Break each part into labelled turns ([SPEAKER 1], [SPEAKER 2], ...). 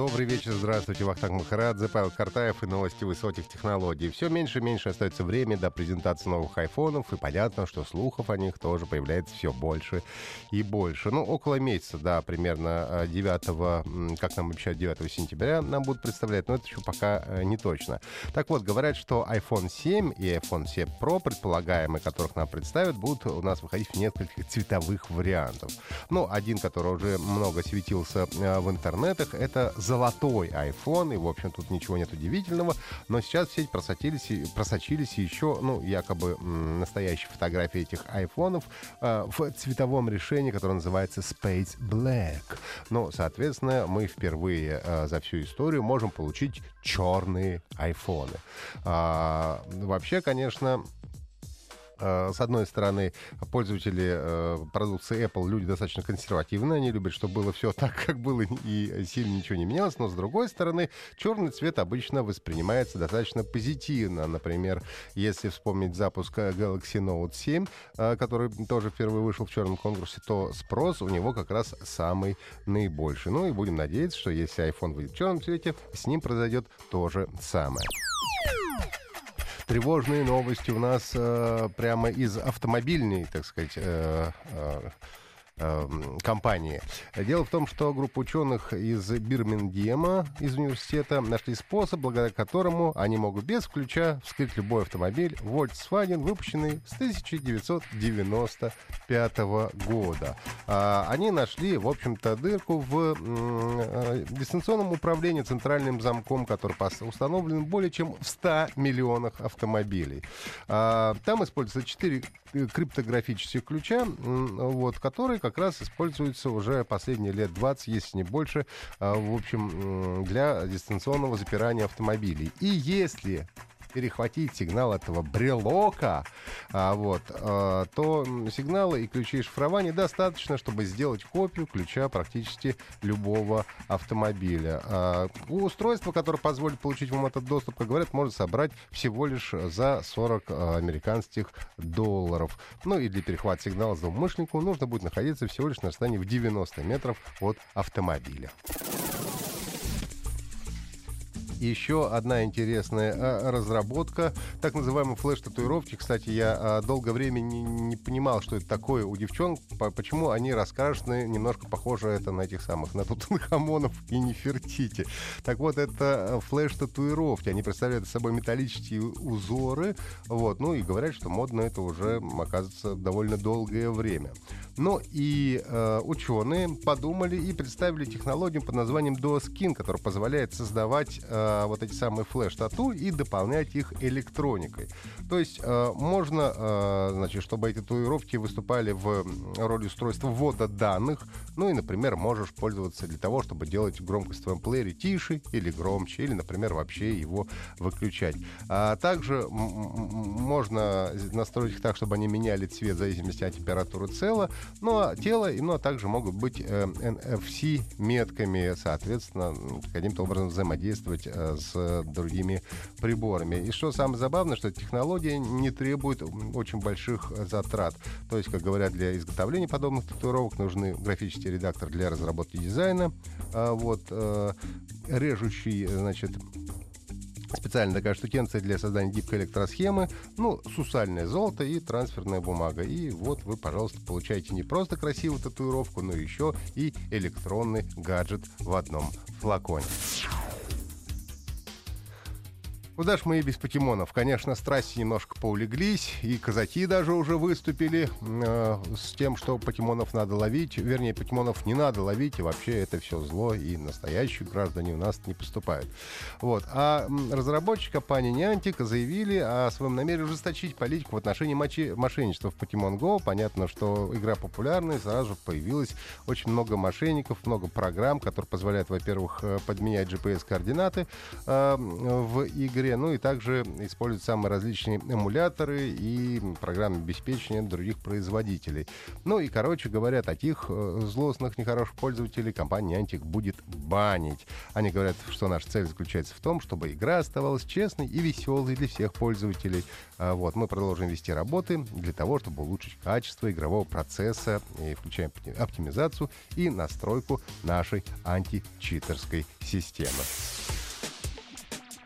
[SPEAKER 1] Добрый вечер, здравствуйте, Вахтанг Махарадзе, Павел Картаев и новости высоких технологий. Все меньше и меньше остается время до презентации новых айфонов, и понятно, что слухов о них тоже появляется все больше и больше. Ну, около месяца, да, примерно 9, э, как нам обещают, 9 сентября нам будут представлять, но это еще пока э, не точно. Так вот, говорят, что iPhone 7 и iPhone 7 Pro, предполагаемые, которых нам представят, будут у нас выходить в нескольких цветовых вариантов. Ну, один, который уже много светился э, в интернетах, это золотой iPhone, и, в общем, тут ничего нет удивительного, но сейчас в сеть просочились, просочились еще, ну, якобы настоящие фотографии этих айфонов э, в цветовом решении, которое называется Space Black. Ну, соответственно, мы впервые э, за всю историю можем получить черные айфоны. А, вообще, конечно, с одной стороны, пользователи э, продукции Apple люди достаточно консервативные, они любят, чтобы было все так, как было, и сильно ничего не менялось, но с другой стороны, черный цвет обычно воспринимается достаточно позитивно. Например, если вспомнить запуск Galaxy Note 7, э, который тоже впервые вышел в черном конкурсе, то спрос у него как раз самый наибольший. Ну и будем надеяться, что если iPhone выйдет в черном цвете, с ним произойдет то же самое тревожные новости у нас э, прямо из автомобильной, так сказать, э, э, Эм, компании. Дело в том, что группа ученых из Бирмингема, из университета, нашли способ, благодаря которому они могут без ключа вскрыть любой автомобиль Volkswagen, выпущенный с 1995 года. А, они нашли, в общем-то, дырку в э, дистанционном управлении центральным замком, который установлен более чем в 100 миллионах автомобилей. А, там используются 4 криптографических ключа, вот, которые как раз используются уже последние лет 20, если не больше, а, в общем, для дистанционного запирания автомобилей. И если перехватить сигнал этого брелока, а, вот, а, то сигнала и ключей шифрования достаточно, чтобы сделать копию ключа практически любого автомобиля. А, устройство, которое позволит получить вам этот доступ, как говорят, можно собрать всего лишь за 40 а, американских долларов. Ну и для перехвата сигнала злоумышленнику нужно будет находиться всего лишь на расстоянии в 90 метров от автомобиля еще одна интересная а, разработка, так называемые флеш-татуировки. Кстати, я а, долгое время не, не понимал, что это такое у девчонок, почему они раскрашены, немножко похоже это на этих самых, на Тутанхамонов и Нефертити. Так вот, это флеш-татуировки. Они представляют собой металлические узоры, вот, ну и говорят, что модно это уже, оказывается, довольно долгое время. Ну и э, ученые подумали и представили технологию под названием DuoSkin, которая позволяет создавать э, вот эти самые флеш-тату и дополнять их электроникой. То есть э, можно, э, значит, чтобы эти татуировки выступали в роли устройства ввода данных, ну и, например, можешь пользоваться для того, чтобы делать громкость в твоем плеере тише или громче, или, например, вообще его выключать. А также можно настроить их так, чтобы они меняли цвет в зависимости от температуры цела, ну, а тело, ну, а также могут быть э, NFC-метками, соответственно, каким-то образом взаимодействовать э, с другими приборами. И что самое забавное, что технология не требует очень больших затрат. То есть, как говорят, для изготовления подобных татуировок нужны графический редактор для разработки дизайна, а вот, э, режущий, значит, Специально такая штукенция для создания гибкой электросхемы, ну, сусальное золото и трансферная бумага. И вот вы, пожалуйста, получаете не просто красивую татуировку, но еще и электронный гаджет в одном флаконе. Куда ж мы и без покемонов? Конечно, страсти немножко поулеглись, и казаки даже уже выступили э, с тем, что покемонов надо ловить. Вернее, покемонов не надо ловить, и вообще это все зло, и настоящие граждане у нас не поступают. Вот. А разработчики компании Niantic заявили о своем намерении ужесточить политику в отношении мочи- мошенничества в Pokemon Go. Понятно, что игра популярная, сразу же появилось очень много мошенников, много программ, которые позволяют, во-первых, э, подменять GPS-координаты э, в игре, игре, ну и также используют самые различные эмуляторы и программы обеспечения других производителей. Ну и, короче говоря, таких э, злостных, нехороших пользователей компания Niantic будет банить. Они говорят, что наша цель заключается в том, чтобы игра оставалась честной и веселой для всех пользователей. А вот, мы продолжим вести работы для того, чтобы улучшить качество игрового процесса, и включаем оптимизацию и настройку нашей античитерской системы.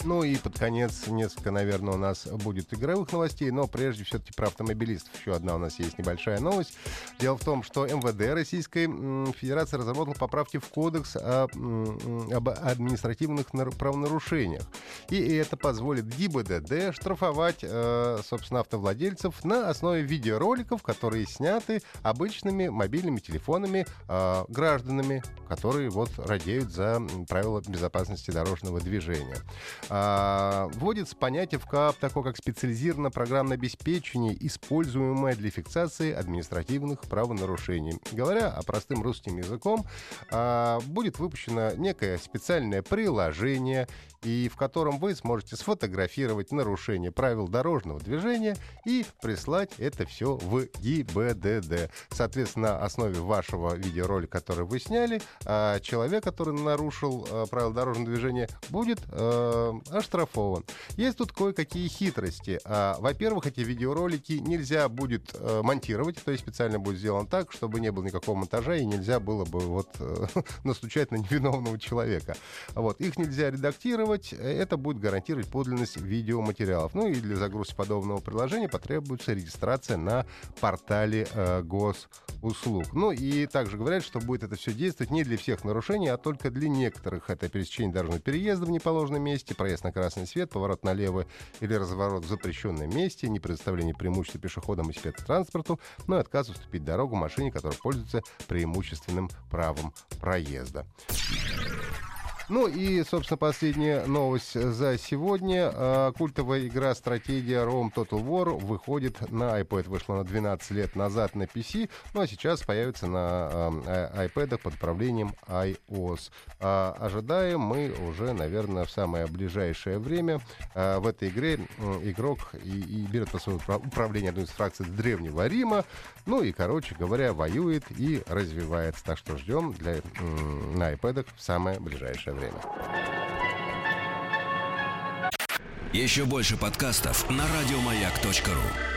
[SPEAKER 1] Ну и под конец несколько, наверное, у нас будет игровых новостей, но прежде все-таки про автомобилистов. Еще одна у нас есть небольшая новость. Дело в том, что МВД Российской Федерации разработал поправки в кодекс об административных правонарушениях. И это позволит ГИБДД штрафовать, э, собственно, автовладельцев на основе видеороликов, которые сняты обычными мобильными телефонами э, гражданами, которые вот радеют за правила безопасности дорожного движения. А, вводится понятие в КАП, такое как специализированное программное обеспечение, используемое для фиксации административных правонарушений. Говоря о простым русским языком, а, будет выпущено некое специальное приложение, и в котором вы сможете сфотографировать нарушение правил дорожного движения и прислать это все в ГИБДД. Соответственно, на основе вашего видеоролика, который вы сняли, а, человек, который нарушил правила дорожного движения, будет оштрафован. Есть тут кое-какие хитрости. А, во-первых, эти видеоролики нельзя будет э, монтировать, то есть специально будет сделан так, чтобы не было никакого монтажа и нельзя было бы вот настучать на невиновного человека. Вот. Их нельзя редактировать, это будет гарантировать подлинность видеоматериалов. Ну и для загрузки подобного приложения потребуется регистрация на портале э, госуслуг. Ну и также говорят, что будет это все действовать не для всех нарушений, а только для некоторых. Это пересечение дорожного переезда в неположенном месте, проезд на красный свет, поворот налево или разворот в запрещенном месте, не предоставление преимущества пешеходам и спецтранспорту, но и отказ уступить дорогу машине, которая пользуется преимущественным правом проезда. Ну и, собственно, последняя новость за сегодня. А, культовая игра «Стратегия Rome Total War» выходит на iPad. Вышла на 12 лет назад на PC, ну а сейчас появится на а, iPad под управлением iOS. А, ожидаем мы уже, наверное, в самое ближайшее время. В этой игре игрок и, и берет на свое управление одной из фракций Древнего Рима. Ну и, короче говоря, воюет и развивается. Так что ждем для, на iPad в самое ближайшее время.
[SPEAKER 2] Еще больше подкастов на радиомаяк.ру